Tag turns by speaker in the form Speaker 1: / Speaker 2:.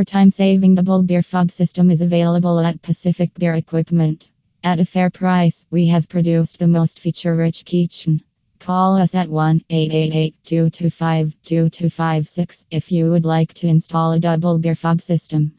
Speaker 1: Our time saving double beer fob system is available at Pacific Beer Equipment. At a fair price, we have produced the most feature rich kitchen. Call us at 1 888 225 2256 if you would like to install a double beer fob system.